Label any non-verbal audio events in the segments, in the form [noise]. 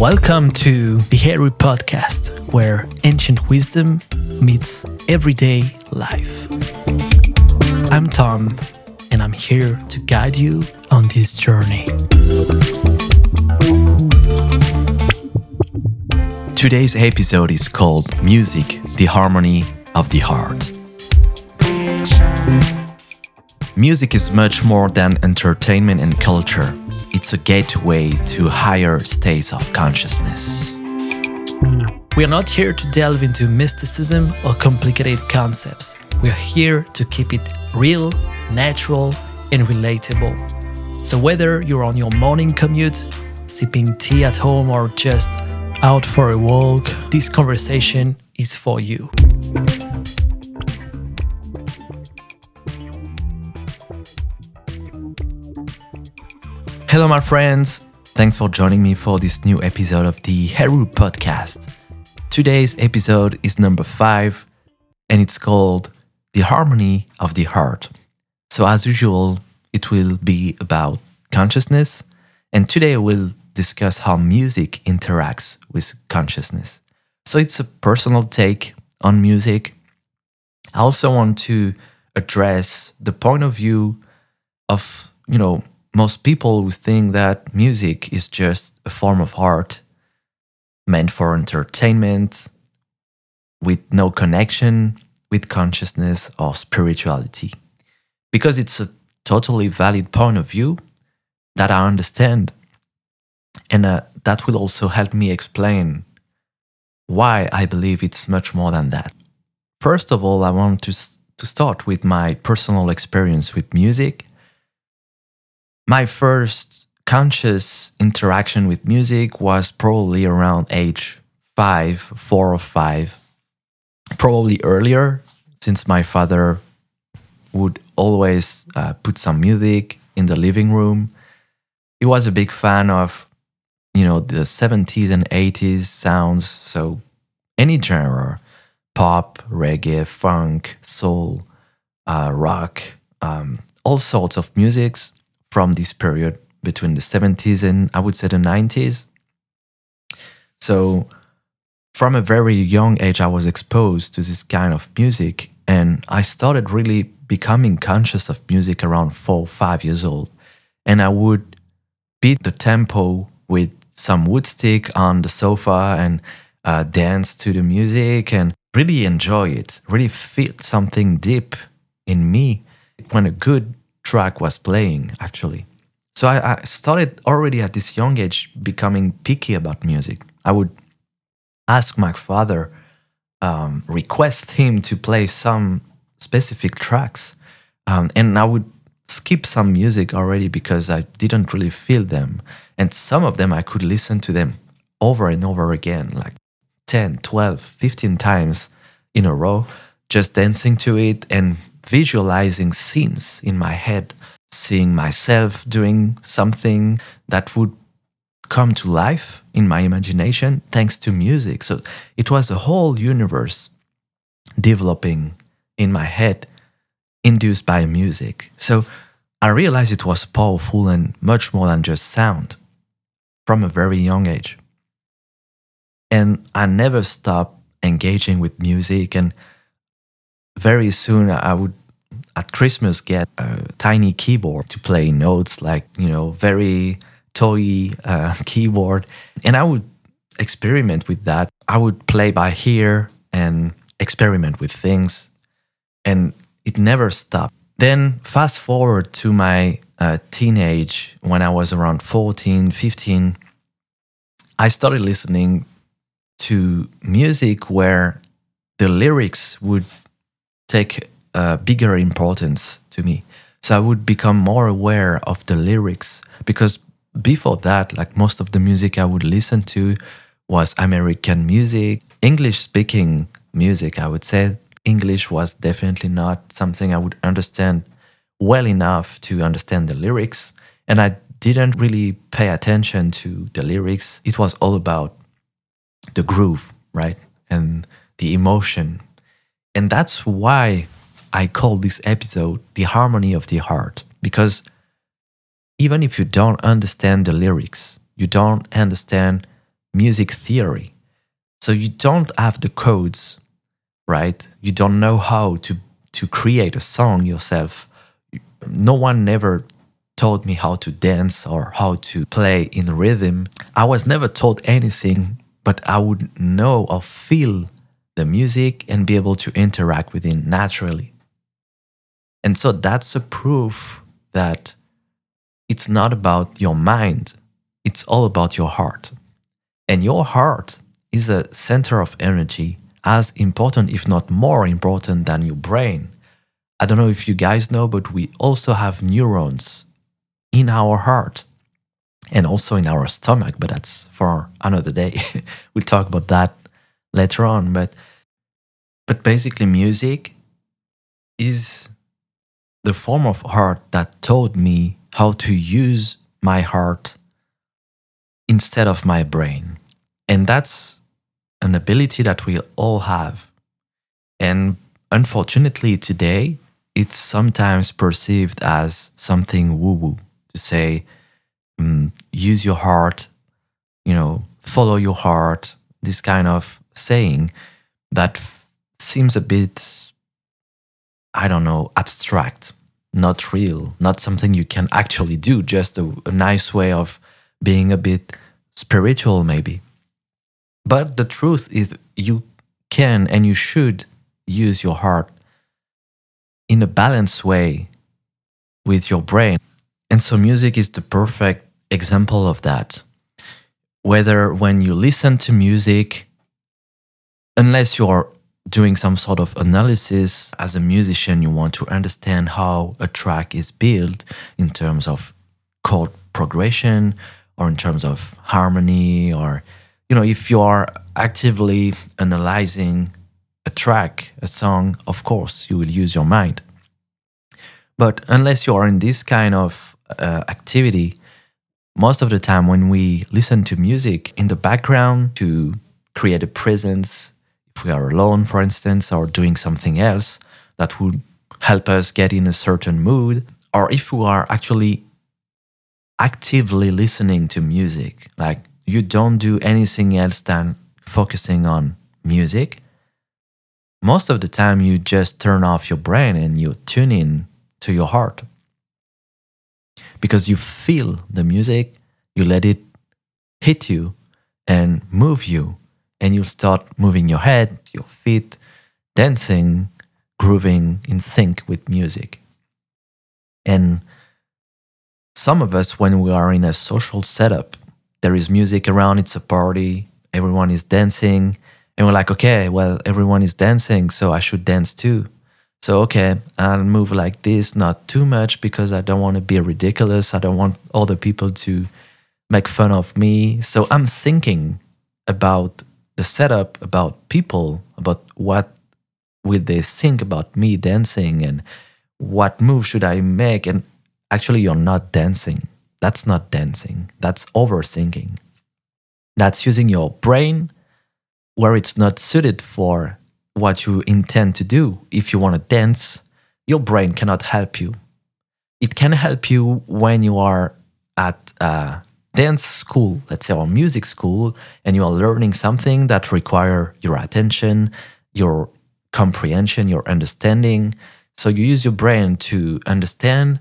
Welcome to the Heru Podcast, where ancient wisdom meets everyday life. I'm Tom, and I'm here to guide you on this journey. Today's episode is called Music, the Harmony of the Heart. Music is much more than entertainment and culture. It's a gateway to higher states of consciousness. We are not here to delve into mysticism or complicated concepts. We are here to keep it real, natural, and relatable. So, whether you're on your morning commute, sipping tea at home, or just out for a walk, this conversation is for you. Hello, my friends. Thanks for joining me for this new episode of the Heru podcast. Today's episode is number five, and it's called The Harmony of the Heart. So, as usual, it will be about consciousness, and today we'll discuss how music interacts with consciousness. So, it's a personal take on music. I also want to address the point of view of, you know, most people think that music is just a form of art meant for entertainment with no connection with consciousness or spirituality. Because it's a totally valid point of view that I understand. And uh, that will also help me explain why I believe it's much more than that. First of all, I want to, to start with my personal experience with music my first conscious interaction with music was probably around age five, four or five, probably earlier, since my father would always uh, put some music in the living room. He was a big fan of, you know, the 70s and 80s sounds. So any genre pop, reggae, funk, soul, uh, rock, um, all sorts of musics from this period between the 70s and I would say the 90s. So, from a very young age, I was exposed to this kind of music, and I started really becoming conscious of music around four, five years old. And I would beat the tempo with some wood stick on the sofa and uh, dance to the music and really enjoy it, really feel something deep in me when a good track was playing actually. So I, I, started already at this young age becoming picky about music. I would ask my father, um, request him to play some specific tracks, um, and I would skip some music already because I didn't really feel them. And some of them I could listen to them over and over again, like 10, 12, 15 times in a row, just dancing to it and visualizing scenes in my head, seeing myself doing something that would come to life in my imagination thanks to music. So it was a whole universe developing in my head induced by music. So I realized it was powerful and much more than just sound from a very young age. And I never stopped engaging with music and very soon I would at Christmas get a tiny keyboard to play notes, like, you know, very toy uh, [laughs] keyboard. And I would experiment with that. I would play by ear and experiment with things. And it never stopped. Then, fast forward to my uh, teenage, when I was around 14, 15, I started listening to music where the lyrics would take a bigger importance to me. So I would become more aware of the lyrics because before that, like most of the music I would listen to was American music, English speaking music, I would say. English was definitely not something I would understand well enough to understand the lyrics. And I didn't really pay attention to the lyrics. It was all about the groove, right? And the emotion and that's why I call this episode The Harmony of the Heart, because even if you don't understand the lyrics, you don't understand music theory. So you don't have the codes, right? You don't know how to to create a song yourself. No one never taught me how to dance or how to play in rhythm. I was never taught anything, but I would know or feel the music and be able to interact with it naturally. And so that's a proof that it's not about your mind, it's all about your heart. And your heart is a center of energy as important, if not more important, than your brain. I don't know if you guys know, but we also have neurons in our heart and also in our stomach, but that's for another day. [laughs] we'll talk about that later on. But but basically music is the form of art that taught me how to use my heart instead of my brain. And that's an ability that we all have. And unfortunately, today, it's sometimes perceived as something woo woo to say, um, use your heart, you know, follow your heart, this kind of saying that seems a bit, I don't know, abstract, not real, not something you can actually do, just a, a nice way of being a bit spiritual, maybe. But the truth is, you can and you should use your heart in a balanced way with your brain. And so, music is the perfect example of that. Whether when you listen to music, unless you're doing some sort of analysis as a musician, you want to understand how a track is built in terms of chord progression or in terms of harmony, or, you know, if you are actively analyzing a track, a song, of course, you will use your mind. But unless you are in this kind of uh, activity, most of the time when we listen to music in the background to create a presence, we are alone, for instance, or doing something else that would help us get in a certain mood, or if we are actually actively listening to music, like you don't do anything else than focusing on music, most of the time you just turn off your brain and you tune in to your heart. Because you feel the music, you let it hit you and move you, and you start moving your head, your feet, dancing, grooving in sync with music. And some of us, when we are in a social setup, there is music around, it's a party, everyone is dancing, and we're like, okay, well, everyone is dancing, so I should dance too. So, okay, I'll move like this, not too much because I don't want to be ridiculous. I don't want other people to make fun of me. So, I'm thinking about the setup, about people, about what will they think about me dancing and what move should I make. And actually, you're not dancing. That's not dancing. That's overthinking. That's using your brain where it's not suited for what you intend to do. If you want to dance, your brain cannot help you. It can help you when you are at a dance school, let's say, or music school, and you are learning something that require your attention, your comprehension, your understanding. So you use your brain to understand,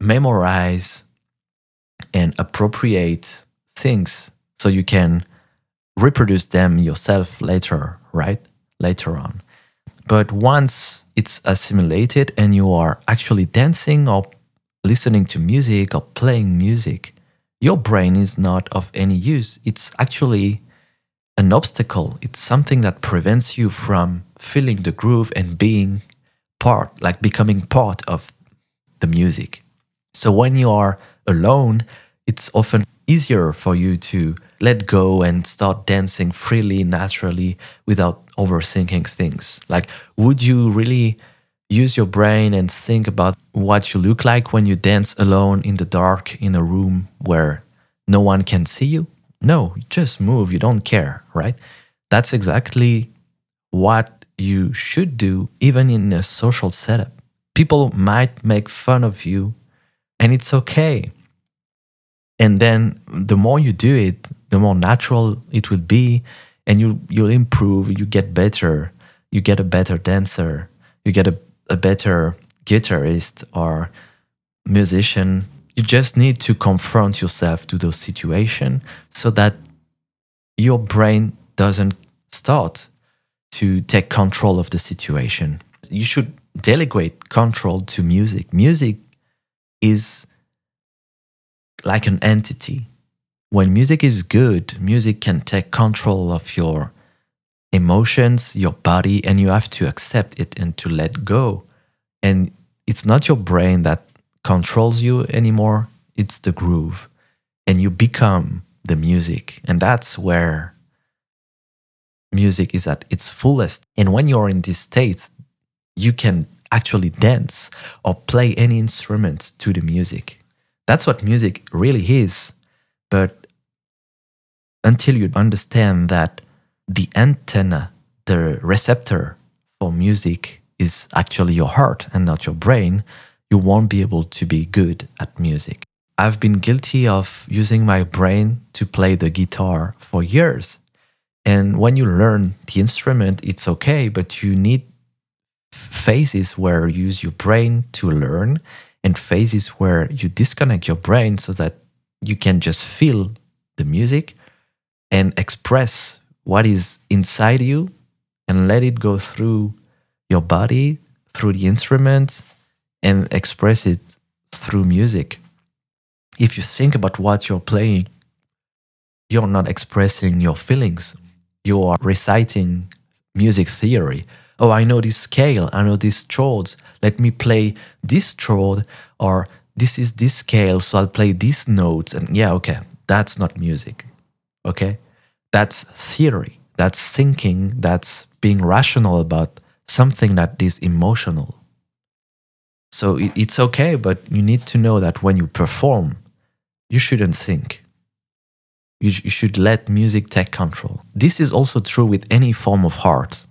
memorize, and appropriate things so you can reproduce them yourself later, right? later on. But once it's assimilated and you are actually dancing or listening to music or playing music, your brain is not of any use. It's actually an obstacle. It's something that prevents you from feeling the groove and being part, like becoming part of the music. So when you are alone, it's often easier for you to let go and start dancing freely, naturally, without overthinking things. Like, would you really use your brain and think about what you look like when you dance alone in the dark in a room where no one can see you? No, just move. You don't care, right? That's exactly what you should do, even in a social setup. People might make fun of you, and it's okay. And then the more you do it, the more natural it will be, and you you'll improve. You get better. You get a better dancer. You get a, a better guitarist or musician. You just need to confront yourself to those situations so that your brain doesn't start to take control of the situation. You should delegate control to music. Music is like an entity. When music is good, music can take control of your emotions, your body, and you have to accept it and to let go. And it's not your brain that controls you anymore, it's the groove. And you become the music. And that's where music is at its fullest. And when you're in this state, you can actually dance or play any instrument to the music. That's what music really is. But until you understand that the antenna, the receptor for music is actually your heart and not your brain, you won't be able to be good at music. I've been guilty of using my brain to play the guitar for years. And when you learn the instrument, it's okay, but you need phases where you use your brain to learn and phases where you disconnect your brain so that you can just feel the music and express what is inside you and let it go through your body, through the instrument, and express it through music. If you think about what you're playing, you're not expressing your feelings. You are reciting music theory oh, I know this scale, I know these chords. Let me play this chord, or this is this scale, so I'll play these notes. And yeah, okay, that's not music. Okay, that's theory. That's thinking. That's being rational about something that is emotional. So it's okay, but you need to know that when you perform, you shouldn't think. You, should let music take control. This is also true with any form of art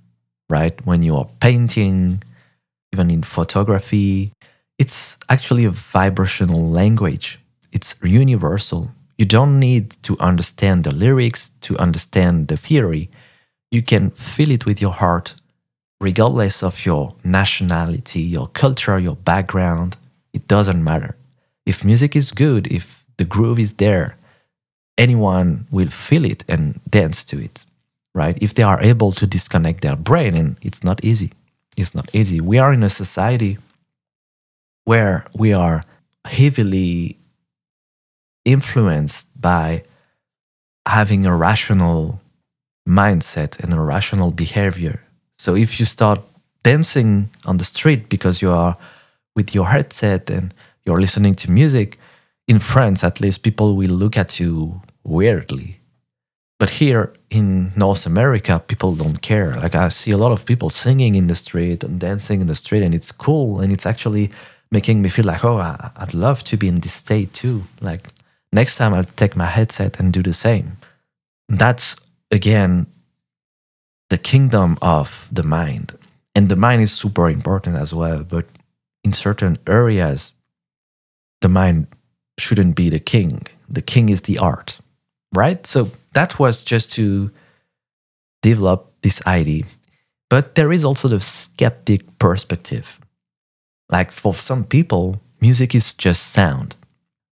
right? When you're painting, even in photography, it's actually a vibrational language. It's universal. You don't need to understand the lyrics to understand the theory. You can feel it with your heart, regardless of your nationality, your culture, your background. It doesn't matter. If music is good, if the groove is there, anyone will feel it and dance to it right? If they are able to disconnect their brain, and it's not easy. It's not easy. We are in a society where we are heavily influenced by having a rational mindset and a rational behavior. So if you start dancing on the street because you are with your headset and you're listening to music, in France at least, people will look at you weirdly but here in North America, people don't care. Like I see a lot of people singing in the street and dancing in the street, and it's cool. And it's actually making me feel like, oh, I'd love to be in this state too. Like next time I'll take my headset and do the same. That's again the kingdom of the mind. And the mind is super important as well. But in certain areas, the mind shouldn't be the king. The king is the art, right? So that was just to develop this idea. But there is also the skeptic perspective. Like for some people, music is just sound.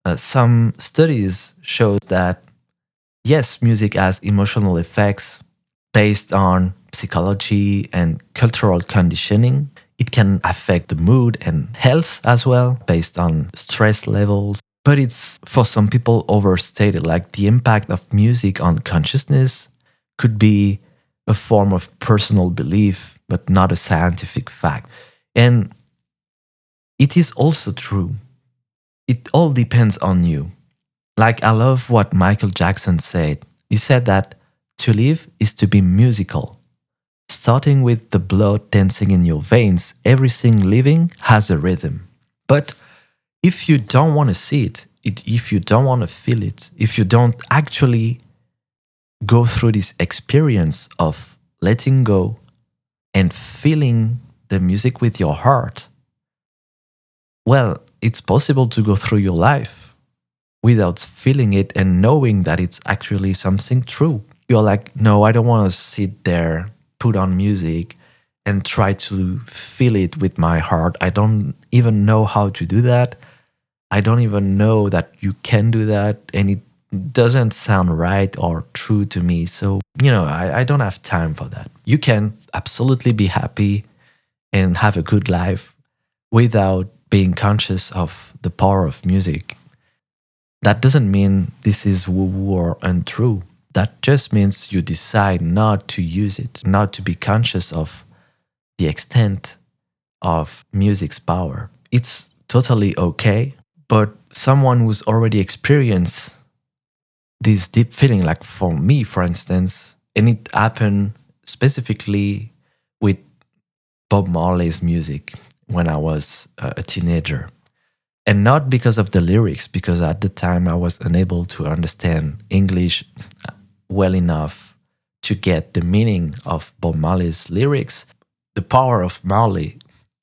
Uh, some studies show that yes, music has emotional effects based on psychology and cultural conditioning. It can affect the mood and health as well, based on stress levels, but it's for some people overstated. Like the impact of music on consciousness could be a form of personal belief, but not a scientific fact. And it is also true. It all depends on you. Like, I love what Michael Jackson said. He said that to live is to be musical. Starting with the blood dancing in your veins, everything living has a rhythm. But if you don't want to see it, it, if you don't want to feel it, if you don't actually go through this experience of letting go and feeling the music with your heart, well, it's possible to go through your life without feeling it and knowing that it's actually something true. You're like, no, I don't want to sit there, put on music, and try to feel it with my heart. I don't even know how to do that. I don't even know that you can do that. And it doesn't sound right or true to me. So, you know, I, I don't have time for that. You can absolutely be happy and have a good life without being conscious of the power of music. That doesn't mean this is woo woo or untrue. That just means you decide not to use it, not to be conscious of the extent of music's power. It's totally okay, but someone who's already experienced this deep feeling, like for me, for instance, and it happened specifically with Bob Marley's music when I was a teenager. And not because of the lyrics, because at the time I was unable to understand English uh, well enough to get the meaning of Bob Marley's lyrics. The power of Marley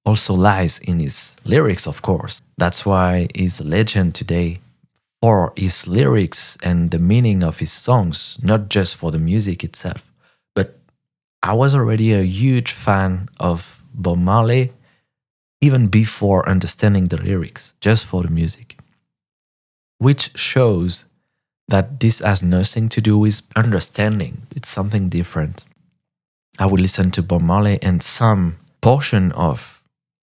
also lies in his lyrics, of course. That's why he's a legend today for his lyrics and the meaning of his songs, not just for the music itself. But I was already a huge fan of Bob Marley even before understanding the lyrics, just for the music. Which shows that this has nothing to do with understanding, it's something different. I would listen to Bob Marley, and some portion of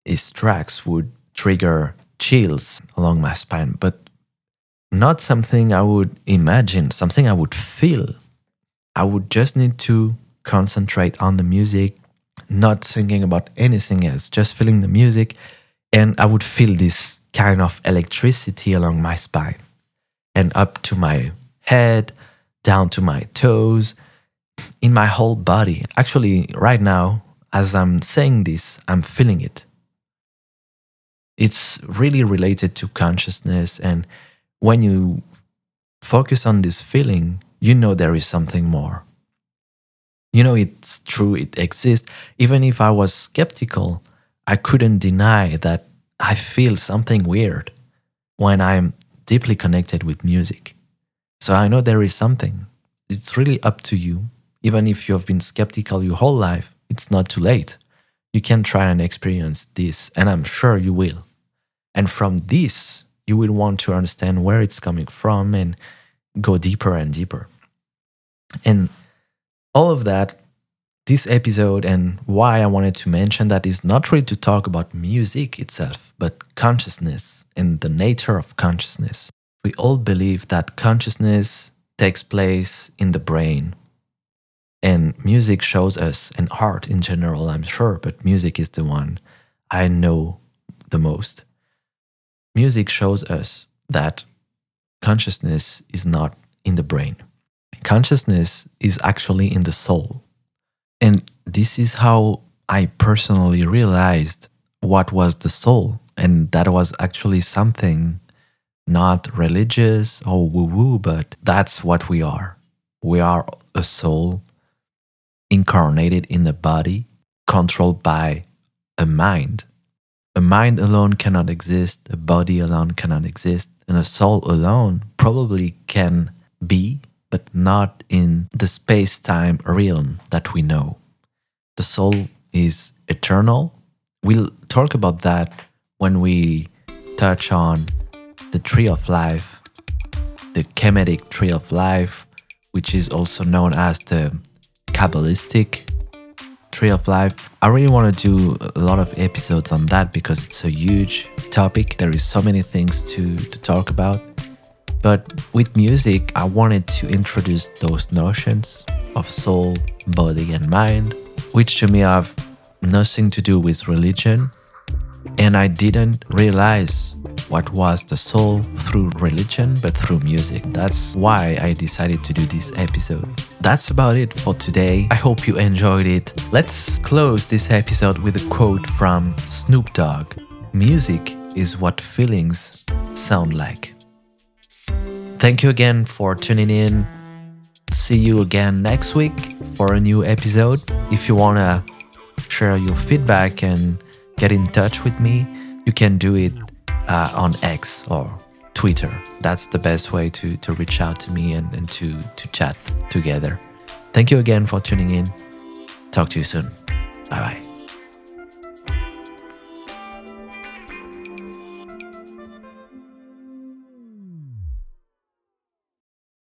his tracks would trigger chills along my spine, but not something I would imagine, something I would feel. I would just need to concentrate on the music, not thinking about anything else, just feeling the music. And I would feel this kind of electricity along my spine and up to my head, down to my toes, in my whole body. Actually, right now, as I'm saying this, I'm feeling it. It's really related to consciousness. And when you focus on this feeling, you know there is something more you know, it's true, it exists. Even if I was skeptical, I couldn't deny that I feel something weird when I'm deeply connected with music. So I know there is something. It's really up to you. Even if you've been skeptical your whole life, it's not too late. You can try and experience this, and I'm sure you will. And from this, you will want to understand where it's coming from and go deeper and deeper. And all of that, this episode and why I wanted to mention that is not really to talk about music itself, but consciousness and the nature of consciousness. We all believe that consciousness takes place in the brain. And music shows us, and art in general, I'm sure, but music is the one I know the most. Music shows us that consciousness is not in the brain consciousness is actually in the soul. And this is how I personally realized what was the soul. And that was actually something not religious or woo woo, but that's what we are. We are a soul incarnated in a body, controlled by a mind. A mind alone cannot exist, a body alone cannot exist, and a soul alone probably can be but not in the space time realm that we know. The soul is eternal. We'll talk about that when we touch on the tree of life, the Kemetic tree of life, which is also known as the Kabbalistic tree of life. I really want to do a lot of episodes on that because it's a huge topic. There is so many things to, to talk about. But with music, I wanted to introduce those notions of soul, body, and mind, which to me have nothing to do with religion. And I didn't realize what was the soul through religion, but through music. That's why I decided to do this episode. That's about it for today. I hope you enjoyed it. Let's close this episode with a quote from Snoop Dogg Music is what feelings sound like. Thank you again for tuning in. See you again next week for a new episode. If you want to share your feedback and get in touch with me, you can do it uh, on X or Twitter. That's the best way to, to reach out to me and, and to, to chat together. Thank you again for tuning in. Talk to you soon. Bye bye.